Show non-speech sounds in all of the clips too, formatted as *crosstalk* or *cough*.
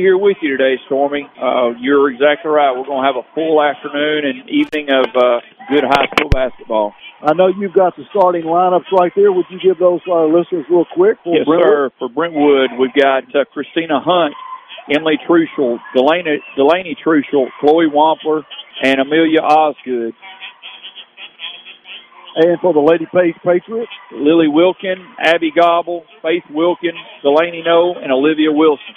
here with you today, Stormy. Uh, you're exactly right. We're going to have a full afternoon and evening of uh, good high school basketball. I know you've got the starting lineups right there. Would you give those to our listeners real quick? For yes, Brentwood? sir. For Brentwood, we've got uh, Christina Hunt, Emily Truschel, Delaney, Delaney Truschel, Chloe Wampler, and Amelia Osgood. And for the Lady Page Patriots, Lily Wilkin, Abby Gobble, Faith Wilkin, Delaney No, and Olivia Wilson.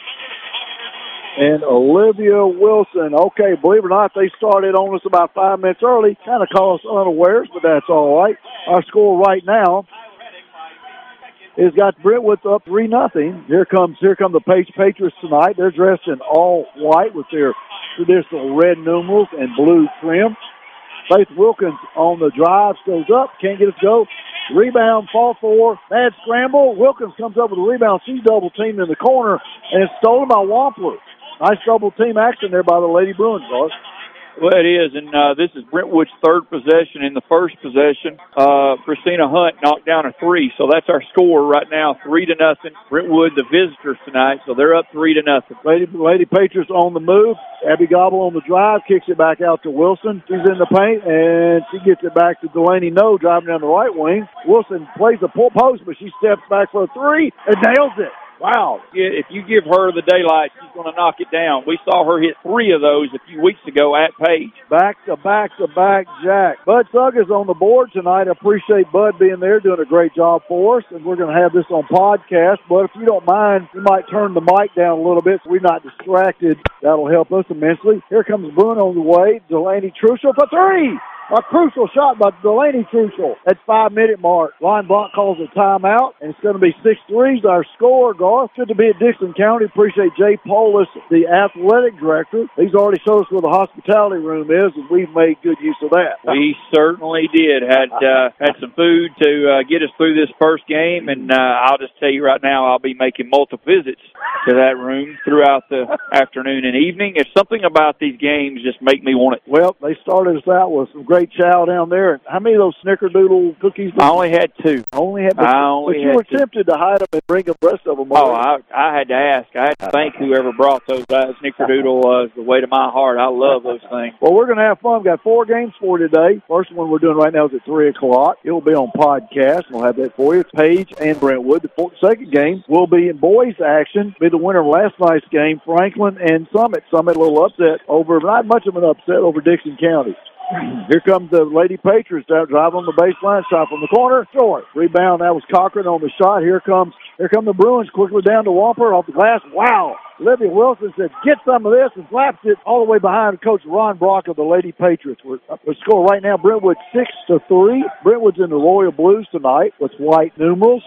And Olivia Wilson. Okay, believe it or not, they started on us about five minutes early. Kind of caught us unawares, but that's all right. Our score right now is got Brentwood up three nothing. Here comes here come the Page Patriots tonight. They're dressed in all white with their traditional red numerals and blue trim. Faith Wilkins on the drive, goes up, can't get to go. Rebound, fall four, bad scramble. Wilkins comes up with a rebound. She's double teamed in the corner, and it's stolen by Wampler. Nice double team action there by the Lady Bruins, boss. Well, it is, and uh, this is Brentwood's third possession. In the first possession, uh, Christina Hunt knocked down a three, so that's our score right now, three to nothing. Brentwood, the visitors tonight, so they're up three to nothing. Lady, Lady Patriots on the move. Abby Gobble on the drive, kicks it back out to Wilson. She's in the paint, and she gets it back to Delaney No, driving down the right wing. Wilson plays a pull post, but she steps back for a three and nails it. Wow. If you give her the daylight, she's going to knock it down. We saw her hit three of those a few weeks ago at Page. Back to back to back, Jack. Bud Sugg is on the board tonight. I appreciate Bud being there, doing a great job for us. And we're going to have this on podcast. But if you don't mind, you might turn the mic down a little bit so we're not distracted. That'll help us immensely. Here comes Boone on the way. Delaney Truschel for three. A crucial shot by Delaney Crucial at five minute mark. Line block calls a timeout, and it's going to be six threes. Our score, Garth. Good to be at Dickson County. Appreciate Jay Polis, the athletic director. He's already showed us where the hospitality room is, and we've made good use of that. We certainly did. Had *laughs* uh, had some food to uh, get us through this first game, and uh, I'll just tell you right now, I'll be making multiple visits to that room throughout the *laughs* afternoon and evening. It's something about these games just make me want it. Well, they started us out with some great chow down there. How many of those snickerdoodle cookies? I only had two. Only had. I only but you were two. tempted to hide them and bring the rest of them. Oh, I, I had to ask. I had to thank whoever brought those uh, snickerdoodle uh, the way to my heart. I love those things. Well, we're gonna have fun. We've got four games for today. First one we're doing right now is at three o'clock. It will be on podcast. We'll have that for you. It's Page and Brentwood. The fourth, second game will be in boys action. Be the winner of last night's game, Franklin and Summit. Summit a little upset over, not much of an upset over Dickson County. Here comes the Lady Patriots down drive on the baseline, shot from the corner, short. Rebound, that was Cochran on the shot. Here comes here come the Bruins quickly down to Wampler off the glass. Wow. Olivia Wilson said, get some of this and slaps it all the way behind Coach Ron Brock of the Lady Patriots. We're, we score right now, Brentwood 6 to 3. Brentwood's in the Royal Blues tonight with white numerals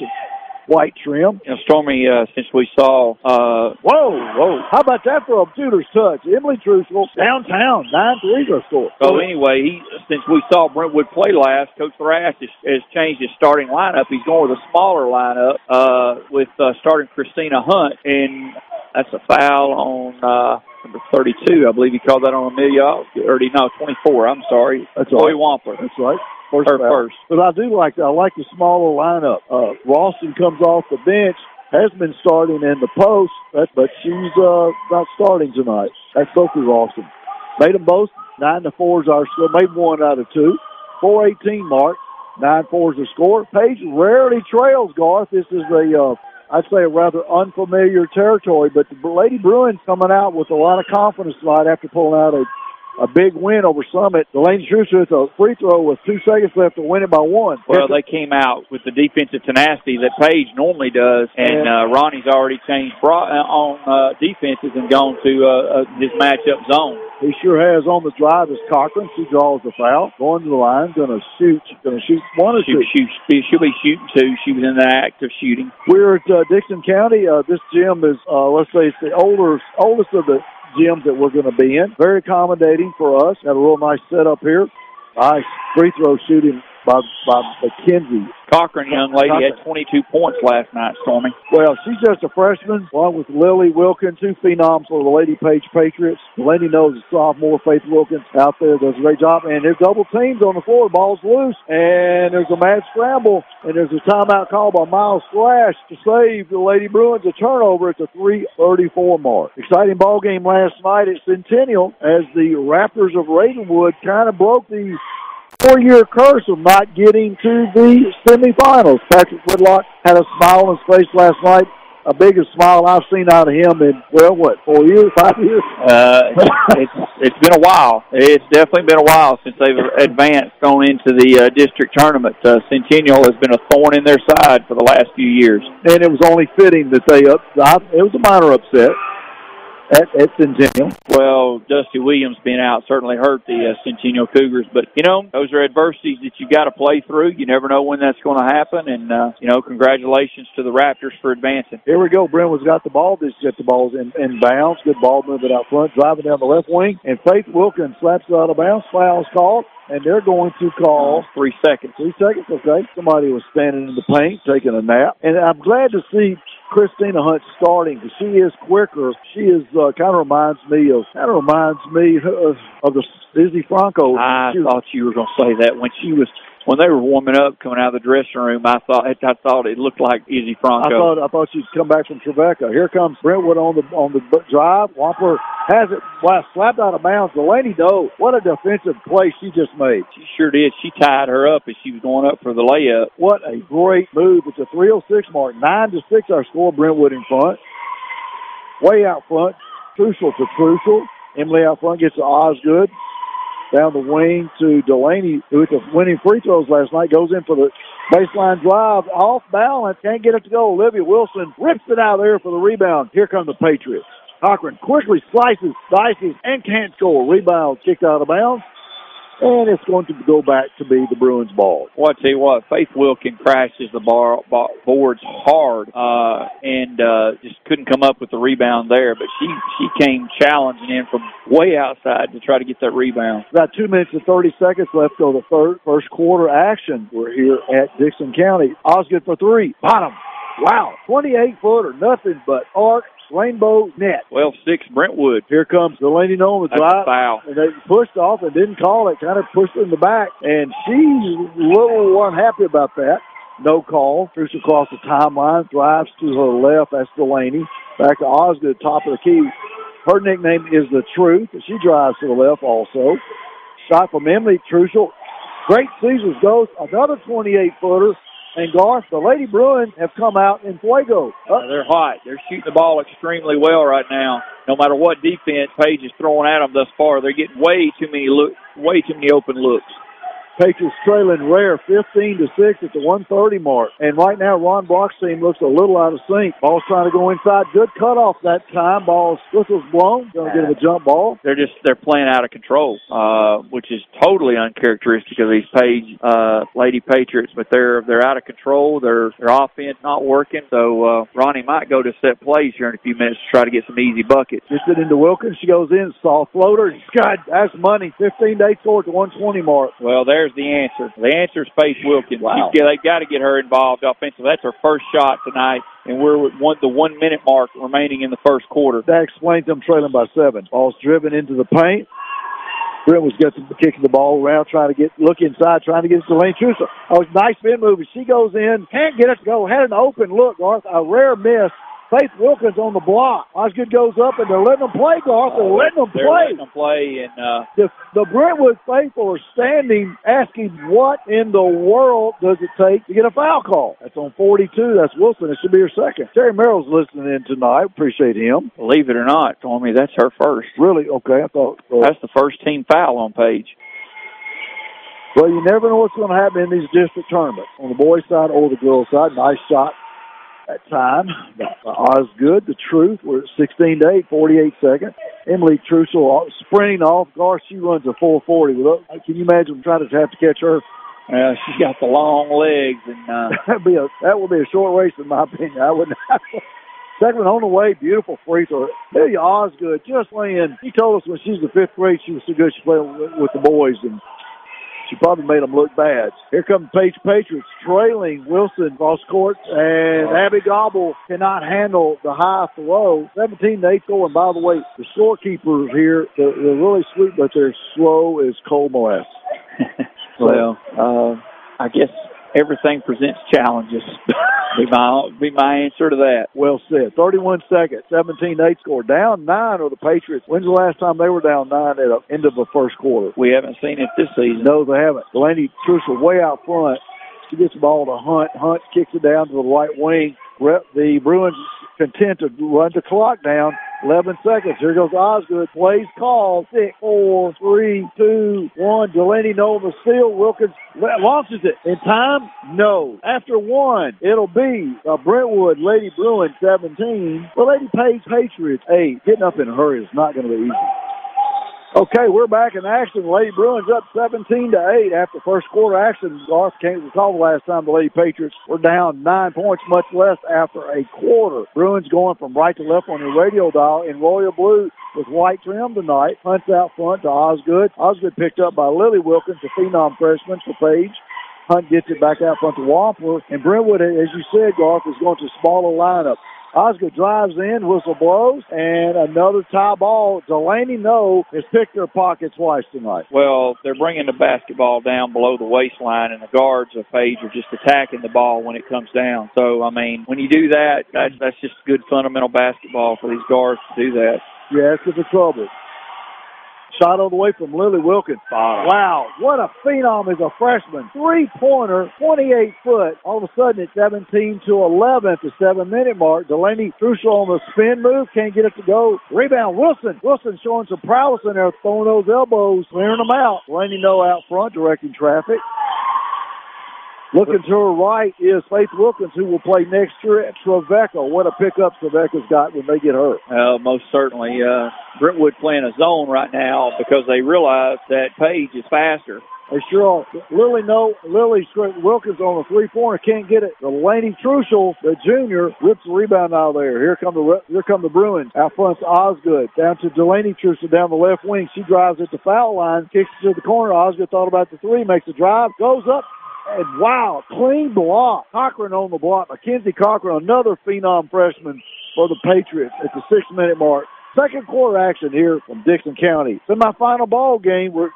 white trim. You know, Stormy, uh, since we saw, uh, whoa, whoa, how about that for a shooter's touch? Emily Trussell, downtown, nine threes are scored. So anyway, he since we saw Brentwood play last, Coach Thrash has, has changed his starting lineup. He's going with a smaller lineup uh, with uh, starting Christina Hunt, and that's a foul on. Uh, number 32. I believe he called that on Amelia, or no, 24. I'm sorry. That's right. Wampler. That's right first. Her first. But I do like I like the smaller lineup. Uh, Ralston comes off the bench, has been starting in the post, but but she's uh, not starting tonight. That's Sophie Ralston. Made them both nine to four is our score. Made one out of two. Four eighteen mark. Nine four is the score. Page rarely trails Garth. This is a uh, I'd say a rather unfamiliar territory, but the Lady Bruins coming out with a lot of confidence tonight after pulling out a a big win over Summit. Delaney Schuster hits a free throw with two seconds left to win it by one. Well, they came out with the defensive tenacity that Page normally does, and uh, Ronnie's already changed uh, on uh, defenses and gone to uh, uh, his matchup zone. He sure has on the drive is Cochran. She draws the foul, going to the line, going to shoot, going to shoot one or she, two. She, she'll be shooting two. She was in the act of shooting. We're at uh, Dickson County. Uh, this gym is, uh, let's say, it's the older, oldest of the gyms that we're going to be in. Very accommodating for us. Got a real nice setup here. Nice free throw shooting by by McKenzie. Cochran, young lady, had 22 points last night, Stormy. Well, she's just a freshman, along with Lily Wilkins, two phenoms for the Lady Page Patriots. Lady knows the sophomore Faith Wilkins out there does a great job, and there's double teams on the floor. The ball's loose, and there's a mad scramble, and there's a timeout call by Miles Thrash to save the Lady Bruins a turnover at the 3:34 mark. Exciting ball game last night at Centennial as the Raptors of Ravenwood kind of broke the four-year curse of not getting to the semifinals. Patrick Whitlock had a smile on his face last night. A biggest smile I've seen out of him in well, what four years, five years? Uh, it's it's been a while. It's definitely been a while since they've advanced on into the uh, district tournament. Uh, Centennial has been a thorn in their side for the last few years, and it was only fitting that they up. It was a minor upset at, at Centennial. Well, Dusty Williams being out certainly hurt the uh, Centennial Cougars, but you know those are adversities that you got to play through. You never know when that's going to happen, and uh, you know congratulations to the Raptors for advancing. Here we go. Brentwood's got the ball. This get the balls in, in bounds. Good ball movement out front, driving down the left wing, and Faith Wilkins slaps it out of bounds. Fouls called and they're going to call three seconds. Three seconds, okay. Somebody was standing in the paint taking a nap, and I'm glad to see Christina Hunt starting because she is quicker. She is uh, kind of reminds me of kind of reminds me of, of the Izzy Franco. I thought you were going to say that when she was when they were warming up, coming out of the dressing room, I thought I thought it looked like Izzy Franco. I thought I thought she'd come back from Trevecca. Here comes Brentwood on the on the drive. Wampler has it wow, slapped out of bounds. Delaney Doe, what a defensive play she just made. She sure did. She tied her up as she was going up for the layup. What a great move! It's a 306 mark, nine to six. Our score. Brentwood in front, way out front. Crucial to crucial. Emily out front gets to Osgood down the wing to Delaney, who the winning free throws last night, goes in for the baseline drive, off balance, can't get it to go. Olivia Wilson rips it out there for the rebound. Here come the Patriots. Cochran quickly slices, dices, and can't score. Rebound kicked out of bounds and it's going to go back to be the Bruins' ball. Well, I tell you what, Faith Wilkin crashes the bar, bar boards hard, uh, and uh, just couldn't come up with the rebound there. But she she came challenging in from way outside to try to get that rebound. About two minutes and thirty seconds left of the third first quarter action. We're here at Dickson County. Osgood for three, bottom. Wow, 28 footer, nothing but arc Rainbow net. Well, six Brentwood. Here comes Delaney Nolan That's drive. foul. And they pushed off and didn't call it, kind of pushed in the back. And she's a little unhappy about that. No call. Cruise across the timeline, drives to her left. That's Delaney. Back to Osgood, top of the key. Her nickname is The Truth. She drives to the left also. Shot from Emily Trussell. Great Caesars goes another 28 footer and Garth, the Lady Bruins have come out in fuego. Uh, they're hot. They're shooting the ball extremely well right now. No matter what defense Page is throwing at them thus far, they're getting way too many look, way too many open looks. Patriots trailing rare 15 to 6 at the 130 mark. And right now, Ron Brock's team looks a little out of sync. Ball's trying to go inside. Good cutoff that time. Ball's whistle's blown. Going to get him a jump ball. They're just, they're playing out of control, uh, which is totally uncharacteristic of these Page, uh, Lady Patriots, but they're, they're out of control. Their, their offense not working. So, uh, Ronnie might go to set plays here in a few minutes to try to get some easy buckets. Just it into Wilkins. She goes in, soft floater. God, that's money. 15 to 8 score at the 120 mark. Well, there's there's the answer. The answer is Faith Wilkins. Wow. they've got to get her involved offensively. That's her first shot tonight, and we're at one, the one minute mark remaining in the first quarter. That explains them trailing by seven. Ball's driven into the paint. Brent was getting kicking the ball around, trying to get look inside, trying to get it to Lane Trussell. Oh, nice spin move. She goes in, can't get it to go. Had an open look, Garth. A rare miss Faith Wilkins on the block. Osgood goes up and they're letting them play, Garth. They're letting them they're play. Letting them play, and uh, the, the Brentwood faithful are standing, asking, "What in the world does it take to get a foul call?" That's on 42. That's Wilson. It should be her second. Terry Merrill's listening in tonight. Appreciate him. Believe it or not, told me that's her first. Really? Okay, I thought uh, that's the first team foul on page. Well, you never know what's going to happen in these district tournaments on the boys' side or the girls' side. Nice shot that time. Osgood, the truth. We're at 16 to 8, 48 seconds. Emily Trussell sprinting off. Garth, she runs a 440. Look, Can you imagine trying to have to catch her? Uh, she's got the long legs, and uh, *laughs* that'd be a that would be a short race in my opinion. I would not. Second on the way, beautiful free throw. Amelia Osgood just laying. She told us when she was in fifth grade she was so good she played with the boys, and She probably made them look bad. Here come Page Patriots trailing Wilson cross court, and Abby Gobble cannot handle the high throw. 17 to 8 score. And by the way, the scorekeepers here, they're, they're really sweet, but they're slow as coal molasses. *laughs* well, uh, I guess everything presents challenges. *laughs* be my be my answer to that. Well said. 31 seconds, 17-8 score. Down nine are the Patriots. When's the last time they were down nine at the end of the first quarter? We haven't seen it this season. No, they haven't. Delaney Trussell way out front. She gets the ball to Hunt. Hunt kicks it down to the right wing. The Bruins content to run the clock down. 11 seconds. Here goes Osgood. Plays call. Six, four, three, two, one. Delaney no the steal. Wilkins launches it. In time? No. After one, it'll be Brentwood Lady Bruin 17. The Lady Page Patriots 8. Getting up in a hurry is not going to be easy. Okay, we're back in action. Lady Bruins up 17 to 8 after first quarter action. Garth can't recall the last time the Lady Patriots were down nine points, much less after a quarter. Bruins going from right to left on your radio dial in royal blue with white trim tonight. Hunts out front to Osgood. Osgood picked up by Lily Wilkins, the phenom freshman for Page. Hunt gets it back out front to Wampler. And Brentwood, as you said, Garth, is going to smaller lineup. Osgood drives in, whistle blows, and another tie ball. Delaney No has picked her pocket twice tonight. Well, they're bringing the basketball down below the waistline, and the guards of Page are just attacking the ball when it comes down. So, I mean, when you do that, that's, that's just good fundamental basketball for these guards to do that. Yeah, that's the trouble. Shot on the way from Lily Wilkins. Wow, what a phenom is a freshman. Three pointer, 28 foot. All of a sudden it's 17 to 11 at the seven minute mark. Delaney Trussell on the spin move, can't get it to go. Rebound, Wilson. Wilson showing some prowess in there, throwing those elbows, clearing them out. Delaney No out front, directing traffic. Looking to her right is Faith Wilkins, who will play next year at Trevecca. What a pickup Trevecca's got when they get hurt. Uh, most certainly. Uh, Brentwood playing a zone right now because they realize that Page is faster. They sure are. Lily no Lily Wilkins on the three pointer can't get it. Delaney Trussell, the junior, rips the rebound out of there. Here come the here come the Bruins. Out front Osgood. Down to Delaney Trussell down the left wing. She drives at the foul line, kicks it to the corner. Osgood thought about the three, makes a drive, goes up, and wow, clean block. Cochran on the block. Mackenzie Cochran, another phenom freshman for the Patriots at the six minute mark. Second quarter action here from Dickson County. Semi-final ball game. We're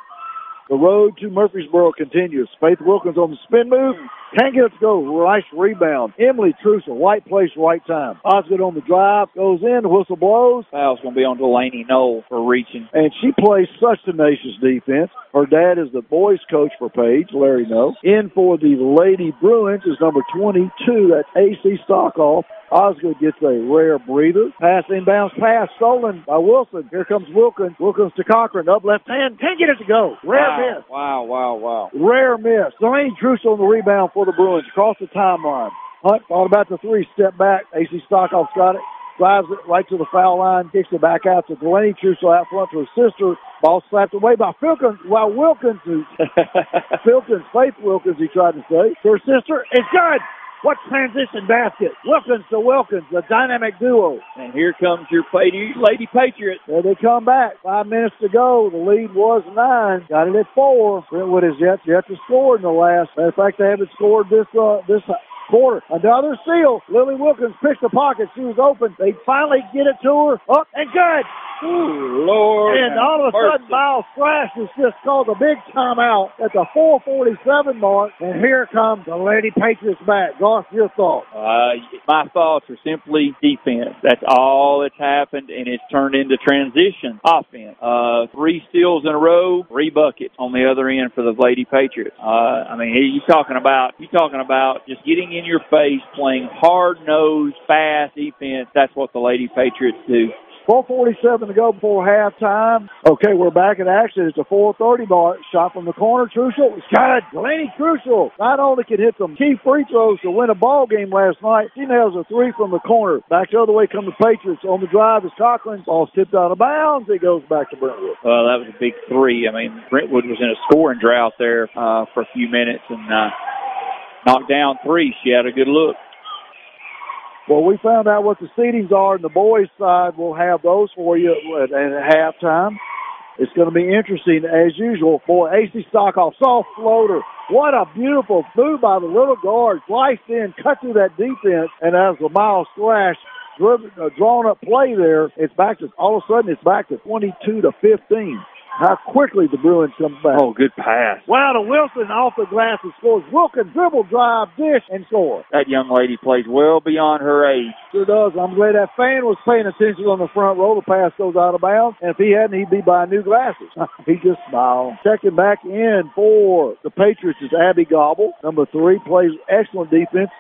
the road to Murfreesboro continues. Faith Wilkins on the spin move. Can't get it to go. Nice rebound. Emily Trussell, right place, right time. Osgood on the drive. Goes in. Whistle blows. Foul's going to be on Delaney Knoll for reaching. And she plays such tenacious defense. Her dad is the boys coach for Page, Larry No. In for the Lady Bruins is number 22. That's AC Stockoff. Osgood gets a rare breather. Pass inbounds pass stolen by Wilson. Here comes Wilkins. Wilkins to Cochran. Up left hand. Can't get it to go. Rare wow, miss. Wow, wow, wow. Rare miss. Delaney Trussell on the rebound for the Bruins. Across the timeline. Hunt thought about the three. Step back. AC Stockoff's got it. Drives it right to the foul line. Kicks it back out to Delaney Trussell out front to her sister. Ball slapped away by Wilkins. While Wilkins, Wilkins, *laughs* Faith Wilkins, he tried to say. Her sister. It's good. What transition basket? Wilkins to Wilkins, the dynamic duo. And here comes your Lady Patriots. There they come back. Five minutes to go. The lead was nine. Got it at four. Brentwood has yet, yet to score in the last. Matter of fact, they haven't scored this uh, this quarter. Another steal. Lily Wilkins picked the pocket. She was open. They finally get it to her. Up and good. Ooh, Lord. And all of a sudden, Miles Thrash has just called a big timeout at the 447 mark. And here comes the Lady Patriots back. Garth, your thoughts? Uh, my thoughts are simply defense. That's all that's happened, and it's turned into transition offense. Uh, three steals in a row, three buckets on the other end for the Lady Patriots. Uh, I mean, you talking about you talking about just getting in your face, playing hard nosed, fast defense. That's what the Lady Patriots do. 447 to go before halftime. Okay, we're back in action. It's a 430 mark. Shot from the corner. Trussell. It's got Delaney Trussell not only can hit some key free throws to win a ball game last night, she nails a three from the corner. Back the other way come the Patriots. On the drive is Cochran. Ball's tipped out of bounds. It goes back to Brentwood. Well, that was a big three. I mean, Brentwood was in a scoring drought there uh, for a few minutes and uh, knocked down three. She had a good look. Well, we found out what the seedings are, and the boys' side will have those for you at, at halftime. It's going to be interesting as usual for AC Stockoff. Soft floater. What a beautiful move by the little guard. Sliced in, cut through that defense, and as the Miles Thrash driven, uh, drawn up play there, it's back to all of a sudden it's back to 22 to 15 how quickly the Bruins come back. Oh, good pass. Wow, to Wilson off the glass and scores. Wilkins dribble, drive, dish, and score. That young lady plays well beyond her age. Sure does. I'm glad that fan was paying attention on the front row. The pass goes out of bounds, and if he hadn't, he'd be buying new glasses. *laughs* he just smiled. Checking back in for the Patriots is Abby Gobble. Number three plays excellent defense.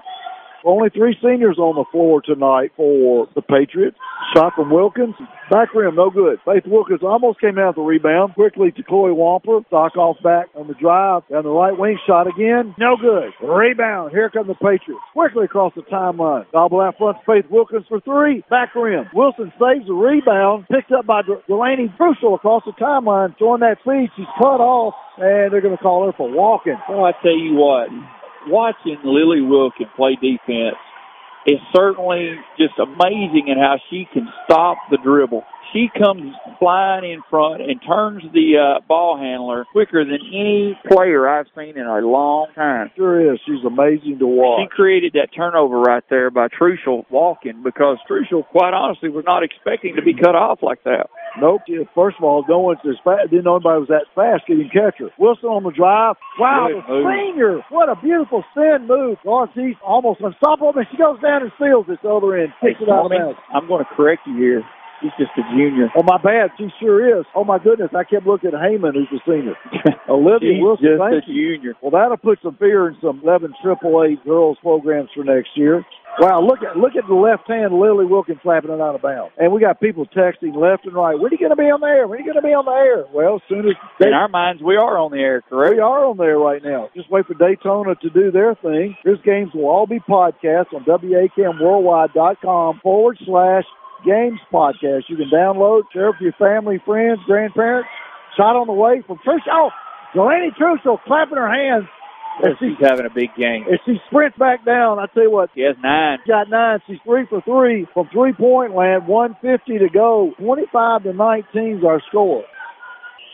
Only three seniors on the floor tonight for the Patriots. Shot from Wilkins. Back rim, no good. Faith Wilkins almost came out the rebound. Quickly to Chloe Wampler. Stockoff back on the drive. Down the right wing shot again. No good. Rebound. Here come the Patriots. Quickly across the timeline. Gobble out front. Faith Wilkins for three. Back rim. Wilson saves the rebound. Picked up by Delaney Crucial across the timeline. Throwing that feed. She's cut off. And they're going to call her for walking. Well, I tell you what watching Lily Wilkin play defense is certainly just amazing in how she can stop the dribble. She comes flying in front and turns the uh, ball handler quicker than any player I've seen in a long time. Sure is. She's amazing to watch. She created that turnover right there by Truschel walking because Truschel, quite honestly, was not expecting to be cut off like that. Nope. First of all, no one's as fast. Didn't know anybody was that fast getting catcher. Wilson on the drive. Wow, Good the move. senior. What a beautiful spin move. Garcia's almost unstoppable, and she goes down and steals this other end. Kicks hey, it out of bounds. I'm going to correct you here. He's just a junior. Oh, my bad. She sure is. Oh, my goodness. I kept looking at Heyman, who's a senior. *laughs* Olivia She's Wilson, just thank a junior. Well, that'll put some fear in some 11 AAA girls programs for next year. Wow, look at look at the left hand Lily Wilkins slapping it out of bounds. And we got people texting left and right. When are you going to be on the air? When are you going to be on the air? Well, as soon as they, in our minds we are on the air, correct? We are on there right now. Just wait for Daytona to do their thing. These games will all be podcasts on WAKMWorldwide.com forward slash games podcast. You can download, share with your family, friends, grandparents. Shot on the way from Trush. Oh, Delaney Trussell clapping her hands and she's having a big game. If she sprints back down, I tell you what. She has nine. She got nine. She's three for three from three point land. 150 to go. 25 to 19 is our score.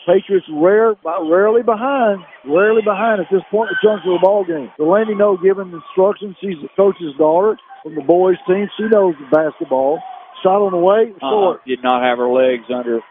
Patriots rare, rarely behind, rarely behind at this point in the chunk of the ball game. Delaney No giving instructions. She's the coach's daughter from the boys team. She knows the basketball. Shot on the way. Uh-uh. Did not have her legs under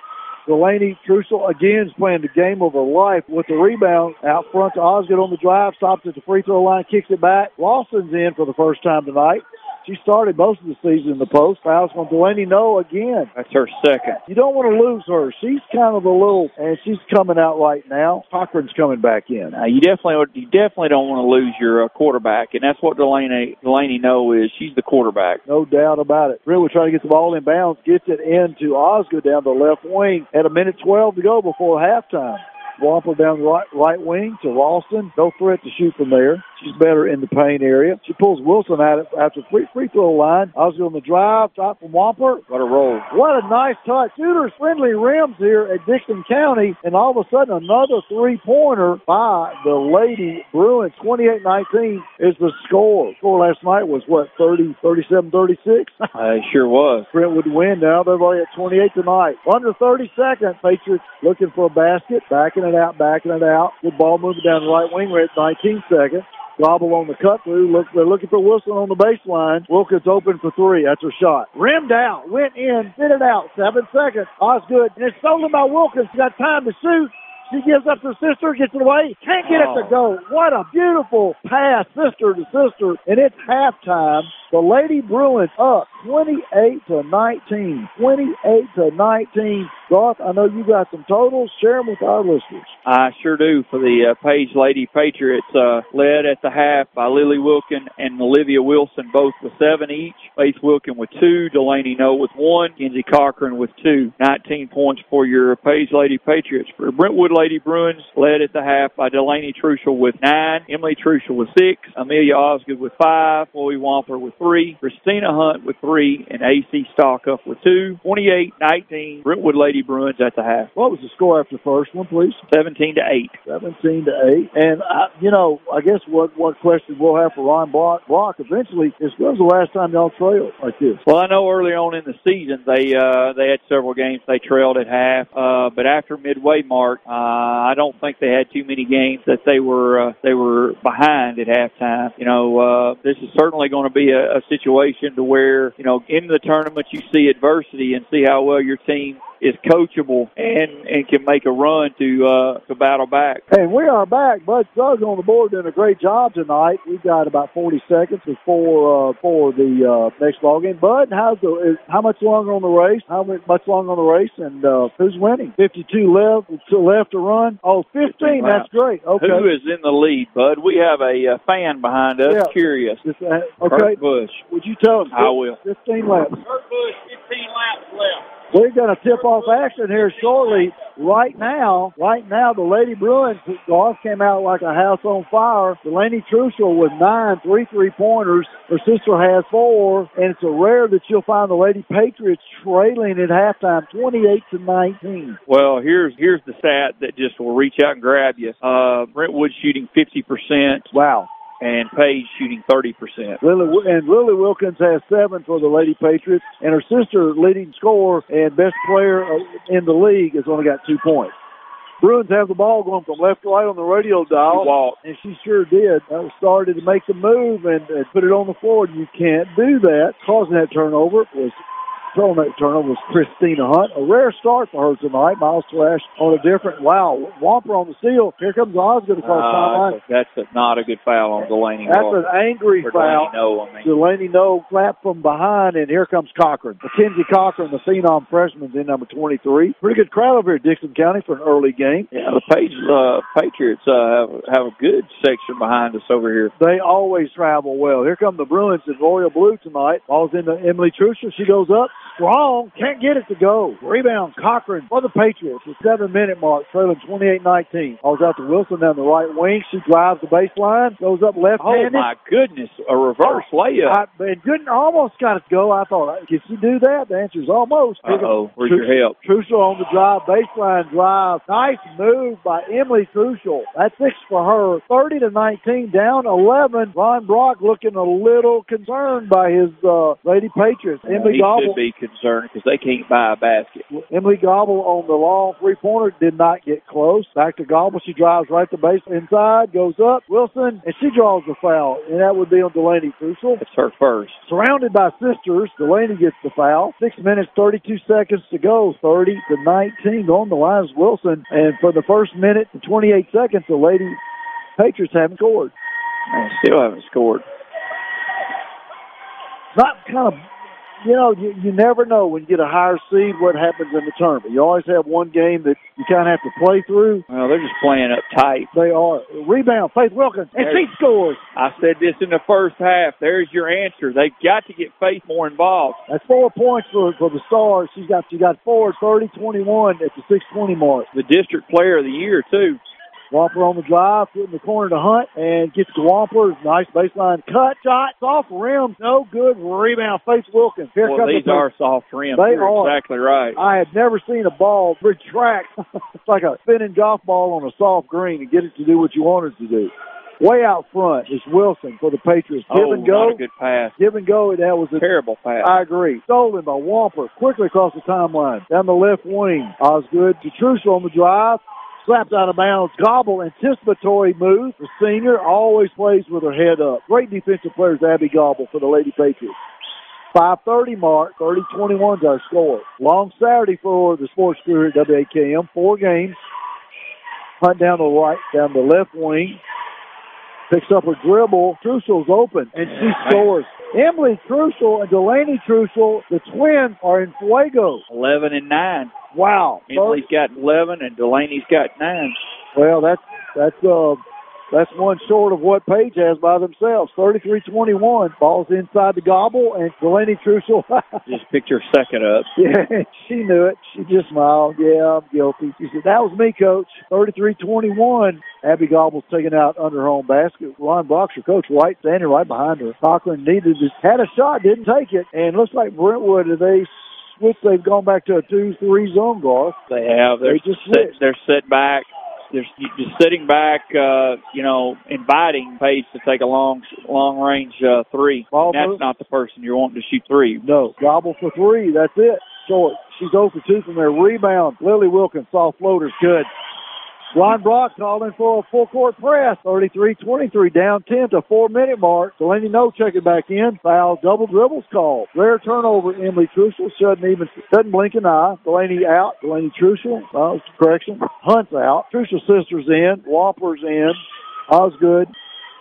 Delaney Trussell again is playing the game of her life with the rebound out front to Osgood on the drive, stops at the free throw line, kicks it back. Lawson's in for the first time tonight. She started most of the season in the post. Fouls on Delaney No again. That's her second. You don't want to lose her. She's kind of a little, and she's coming out right now. Cochran's coming back in. Uh, you definitely, you definitely don't want to lose your uh, quarterback, and that's what Delaney Delaney No is. She's the quarterback. No doubt about it. Really trying to get the ball in bounds, gets it into Osgood down the left wing at a minute 12 to go before halftime. Wampler down the right, right wing to Ralston. No threat to shoot from there. She's better in the paint area. She pulls Wilson at it after free free throw line. I was on the drive, top from Wampler. What a roll. What a nice touch. Shooters friendly rims here at Dickson County, and all of a sudden another three pointer by the Lady Bruins. 28-19 is the score. Score last night was what 30, 37, 36. *laughs* uh, sure was. Brentwood win now. They're at 28 tonight. Under 30 seconds. Patriots looking for a basket, backing it out, backing it out. Good ball moving down the right wing. We're at 19 seconds. Gobble on the cut through. Look, they're looking for Wilson on the baseline. Wilkins open for three. That's her shot. Rimmed out. Went in. Fit it out. Seven seconds. Osgood. And it's stolen by Wilkins. She Got time to shoot. She gives up to sister, gets it away, can't get oh. it to oh. go. What a beautiful pass, sister to sister. And it's halftime. The Lady Bruins up 28 to 19. 28 to 19. Garth, I know you got some totals. Share them with our listeners. I sure do. For the uh, Page Lady Patriots, uh, led at the half by Lily Wilkin and Olivia Wilson, both with seven each. Faith Wilkin with two, Delaney No with one, Kenzie Cochran with two. 19 points for your Page Lady Patriots. For Brentwood Lady Bruins, led at the half by Delaney Truschel with nine, Emily Truschel with six, Amelia Osgood with five, Chloe Wampler with three three, Christina Hunt with three, and AC Stockup with two. 28-19, Brentwood Lady Bruins at the half. What was the score after the first one, please? 17 to 8. 17 to 8. And, uh, you know, I guess what, what question we'll have for Ron Brock, Brock eventually is when was the last time y'all trailed like this? Well, I know early on in the season they uh, they had several games they trailed at half, uh, but after midway mark, uh, I don't think they had too many games that they were uh, they were behind at halftime. You know, uh, this is certainly going to be a, a situation to where you know in the tournament you see adversity and see how well your team is coachable and and can make a run to uh, to battle back. And we are back. Bud Suggs on the board doing a great job tonight. We've got about 40 seconds before uh, for the uh, next ball game. Bud, how's the is, how much longer on the race? How much longer on the race? And uh, who's winning? 52 left to left to run. Oh, 15. That's great. Okay. Who is in the lead, Bud? We have a, a fan behind us. Yeah. Curious. Just, uh, okay. Kurt Busch. Would you tell him? I will. 15 laps. Kurt Busch, 15 laps left. We're going to tip off action here shortly. Right now, right now, the Lady Bruins golf came out like a house on fire. Delaney Trussell with nine, three three pointers. Her sister has four, and it's a rare that you'll find the Lady Patriots trailing at halftime, twenty-eight to nineteen. Well, here's here's the stat that just will reach out and grab you. Uh, Brentwood shooting fifty percent. Wow and Page shooting 30%. Lily, and Lily Wilkins has seven for the Lady Patriots, and her sister, leading scorer and best player in the league, has only got two points. Bruins have the ball going from left to right on the radio dial, and she sure did. That started to make the move and, and put it on the floor. You can't do that. Causing that turnover was throwing that turnover was Christina Hunt. A rare start for her tonight. Miles Thrash on a different, wow, Wampler on the seal. Here comes Osgood across uh, timeline. That's a, not a good foul on Delaney. That's an angry foul. Delaney no, I mean. Delaney no, flap from behind, and here comes Cochran. Mackenzie Cochran, the phenom freshman, in number 23. Pretty good crowd over here at Dickson County for an early game. Yeah, the Page, uh, Patriots uh, have, have a good section behind us over here. They always travel well. Here come the Bruins in royal blue tonight. Ball's into Emily Trussell. She goes up, strong, can't get it to go. Rebound, Cochran for the Patriots. The seven minute mark, trailing 28-19. Balls out to Wilson down the right wing. She drives the baseline, goes up left handed. Oh my goodness, a reverse oh, layup. I, and couldn't almost got it to go. I thought, can she do that? The answer is almost. oh, where's Tr- your help? Trussell on the drive, baseline drive. Nice move by Emily Trussell. That's six for her. 30 to 19, down 11. Ron Brock looking a little concerned by his uh, Lady Patriots. Emily he Gobble. Concerned because they can't buy a basket. Emily Gobble on the long three pointer did not get close. Back to Gobble. She drives right to base inside, goes up. Wilson, and she draws the foul, and that would be on Delaney Trussell. It's her first. Surrounded by sisters, Delaney gets the foul. Six minutes, 32 seconds to go. 30 to 19 on the line is Wilson. And for the first minute and 28 seconds, the Lady Patriots haven't scored. They still haven't scored. Not kind of you know, you, you never know when you get a higher seed what happens in the tournament. You always have one game that you kind of have to play through. Well, they're just playing up tight. They are. Rebound, Faith Wilkins, and There's, she scores. I said this in the first half. There's your answer. They've got to get Faith more involved. That's four points for for the Stars. She's got she got four, 30-21 at the 620 mark. The district player of the year, too. Wampler on the drive, put in the corner to Hunt, and gets to Wampler. Nice baseline cut, shot, soft rim, no good. Rebound, face Wilkins. Here well, comes these the are soft rims. They You're are exactly right. I had never seen a ball retract. *laughs* it's like a spinning golf ball on a soft green and get it to do what you want it to do. Way out front is Wilson for the Patriots. Give oh, and go. Not a good pass. Give and go. That was a terrible pass. I agree. Stolen by Wampler. Quickly across the timeline. Down the left wing. Osgood to Trussell on the drive slapped out of bounds. Gobble, anticipatory move. The senior always plays with her head up. Great defensive players, Abby Gobble for the Lady Patriots. 530 mark, 30-21 is our score. Long Saturday for the sports crew at WAKM. Four games. Hunt down the right, down the left wing. Picks up a dribble. Trussell's open, and she scores. Emily Trussell and Delaney Trussell, the twins, are in fuego. 11 and 9. Wow. Emily's got 11 and Delaney's got 9. Well, that's, that's, uh, That's one short of what Page has by themselves. 33-21. Ball's inside the gobble, and Delaney Trussell. *laughs* just picked her second up. Yeah, she knew it. She just smiled. Yeah, I'm guilty. She said, that was me, coach. 33-21. Abby Gobble's taking out under her own basket. Ron Boxer, coach White, standing right behind her. Cochran needed to, had a shot, didn't take it. And looks like Brentwood, they switched. They've gone back to a 2-3 zone, Garth. They have. They're They just sit, they're set back. They're just sitting back, uh, you know, inviting Page to take a long, long range uh, three. Ball That's move. not the person you're wanting to shoot three. No. Gobble for three. That's it. Short. She's 0 for 2 from there. Rebound. Lily Wilkins. Soft floaters. Good. Ron Brock calling for a full court press. 33-23 down 10 to four minute mark. Delaney No checking back in. Foul double dribbles called. Rare turnover. Emily Trussell doesn't even doesn't blink an eye. Delaney out. Delaney Trussell. Uh, correction. Hunt's out. Trussell sisters in. Whoppers in. Osgood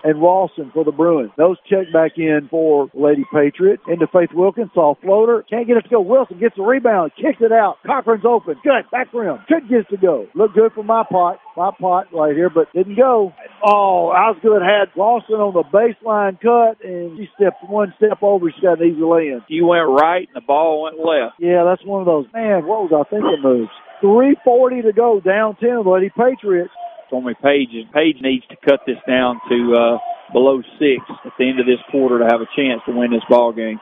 and Ralston for the Bruins. Those check back in for Lady Patriot. Into Faith Wilkins, soft floater. Can't get it to go. Wilson gets the rebound, kicks it out. Cochran's open. Good. Back rim. Could get it to go. Look good for my pot. My pot right here, but didn't go. Oh, Osgood had Ralston on the baseline cut, and she stepped one step over. She got an easy lay-in. You went right and the ball went left. Yeah, that's one of those. Man, what was I thinking moves? 340 to go, down 10, Lady Patriots. For me, Page, Page needs to cut this down to uh, below six at the end of this quarter to have a chance to win this ball game.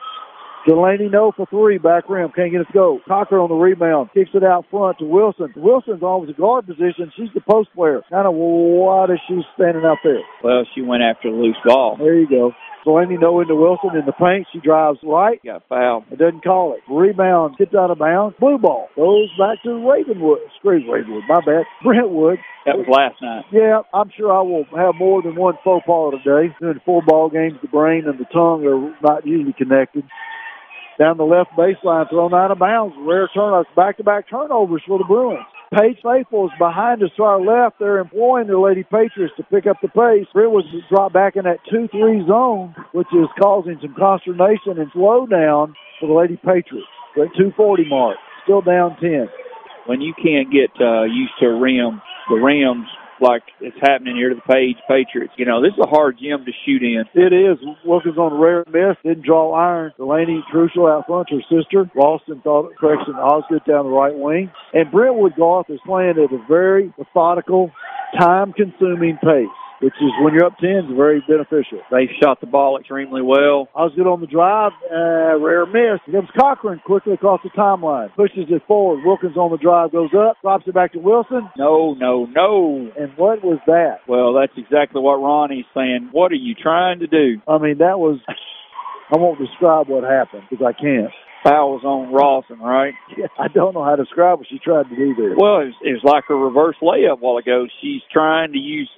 Delaney no for three, back rim, can't get it to go. Cocker on the rebound, kicks it out front to Wilson. Wilson's always a guard position. She's the post player. Kind of why is she standing out there? Well, she went after the loose ball. There you go. Delaney no into Wilson in the paint. She drives right. Got fouled. It doesn't call it. Rebound gets out of bounds. Blue ball goes back to Ravenwood. Screw Ravenwood. My bad. *laughs* Brentwood. That was last night. Yeah, I'm sure I will have more than one faux pas today. Doing four ball games, the brain and the tongue are not usually connected. Down the left baseline, thrown out of bounds. Rare turnovers, back-to-back turnovers for the Bruins. Page Faithful is behind us to our left. They're employing the Lady Patriots to pick up the pace. Brentwood dropped back in that 2-3 zone, which is causing some consternation and slowdown for the Lady Patriots. They're 240 mark. Still down 10. When you can't get uh, used to a rim, the rims like it's happening here to the Page Patriots. You know, this is a hard gym to shoot in. It is. Wilkins on a rare miss. Didn't draw iron. Delaney Crucial out front, her sister. Ralston thought, correction, Osgood down the right wing. And Brentwood Garth is playing at a very methodical, time consuming pace, which is when you're up 10 is very beneficial. They shot the ball extremely well. Osgood on the drive, uh, rare miss. Here comes Cochran quickly across the timeline. Pushes it forward. Wilkins on the drive, goes up, drops it back to Wilson. No, no, no. And what was that? Well, that's exactly what Ronnie's saying. What are you trying to do? I mean, that was. I won't describe what happened because I can't. Foul was on Ralston, right? *laughs* I don't know how to describe what she tried to do there. Well, it was, it was like a reverse layup while ago. She's trying to use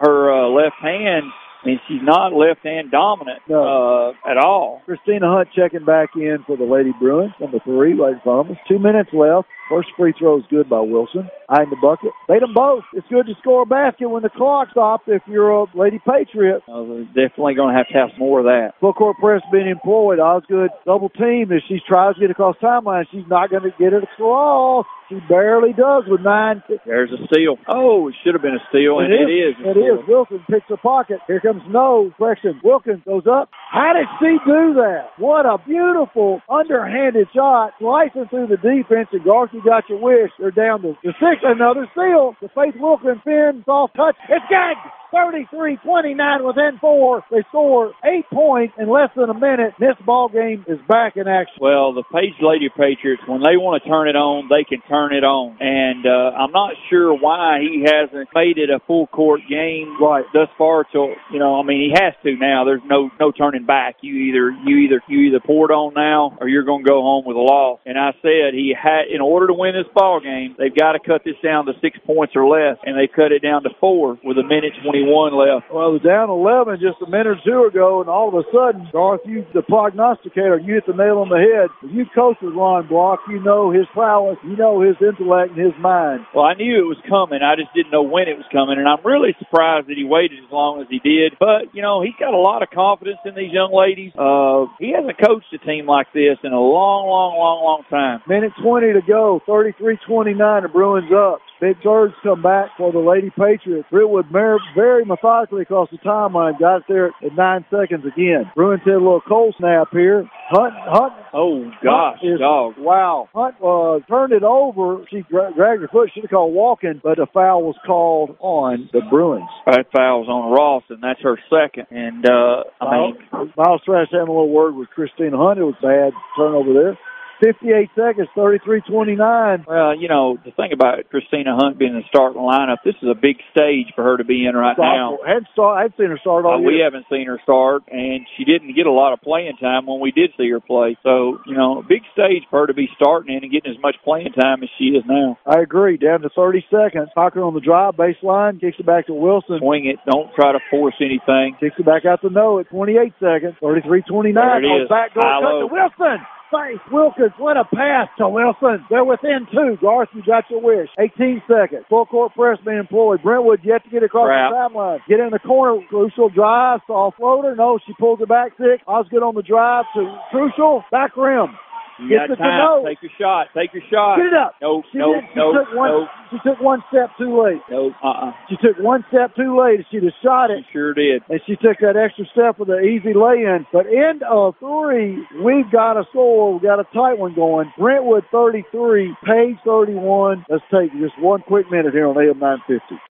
her uh, left hand. I mean, she's not left hand dominant No. uh, at all. Christina Hunt checking back in for the Lady Bruins, number three, in front. Two minutes left. First free throw is good by Wilson. Eye in the bucket. Made them both. It's good to score a basket when the clock stops if you're a Lady Patriot. Uh, definitely going to have to have more of that. Full court press being employed. Osgood double team. If she tries to get across timeline, she's not going to get it across. She barely does with nine. There's a steal. Oh, it should have been a steal, and it is. It is. Wilson picks a pocket. Here comes No. Correction. Wilkins goes up. How did she do that? What a beautiful underhanded shot. Slicing through the defense. And Garth, you got your wish. They're down to the six. Another steal. The Faith Wilkins pin. Soft touch. It's good. 33-29 within four. They score eight points in less than a minute. This ball game is back in action. Well, the Page Lady Patriots, when they want to turn it on, they can turn it on. And uh, I'm not sure why he hasn't made it a full court game Right. thus far. Till you know, I mean, he has to now. There's no no turning back. You either you either you either pour it on now, or you're going to go home with a loss. And I said he had in order to win this ball game, they've got to cut this down to six points or less, and they cut it down to four with a minute 21 left. Well, it was down 11 just a minute or two ago, and all of a sudden, Garth, you, the prognosticator, you hit the nail on the head. If you coach with Ron Brock, you know his prowess, you know his intellect and his mind. Well, I knew it was coming. I just didn't know when it was coming, and I'm really surprised that he waited as long as he did. But you know, he's got a lot of confidence in these young ladies. Uh, he hasn't coached a team like this in a long, long, long, long time. Minute 20 to go, 33-29, the Bruins up. Big surge come back for the Lady Patriots. Brentwood very methodically across the timeline. Got there at nine seconds again. Bruins hit a little cold snap here. Hunt, Hunt. Oh gosh, Hunt is, dog. Wow. Hunt uh, turned it over. She gra- dragged her foot. Should have called walking, but a foul was called on the Bruins. That foul's on Ross, and that's her second. And uh, I mean, Miles Thrash having a little word with Christina Hunt. It was bad turnover there. 58 seconds, 33-29. Well, you know, the thing about Christina Hunt being in the starting lineup, this is a big stage for her to be in right now. Had start, I'd seen her start all uh, We haven't seen her start, and she didn't get a lot of playing time when we did see her play. So, you know, big stage for her to be starting in and getting as much playing time as she is now. I agree. Down to 30 seconds. Hocker on the drive, baseline, kicks it back to Wilson. Swing it. Don't try to force anything. Kicks it back out to no at 28 seconds. 33-29. There it is. Back door cut to Wilson. Face Wilkins, what a pass to Wilson. They're within two. Garth, you got your wish. 18 seconds. Full court press being employed. Brentwood yet to get across Crap. the timeline. Get in the corner. Crucial drive. Soft floater. No, she pulls it back six. Osgood on the drive to Crucial. Back rim. You got time. Take your shot. Take your shot. Get it up. No, She, no, she no, took one. no, She took one step too late. no. Uh-uh. She took one step too late. She'd have shot it. She sure did. and she took that extra step with an easy lay-in. But end of three, we've got a score. We've got a tight one going. Brentwood 33, Page 31. Let's take just one quick minute here on AM 950.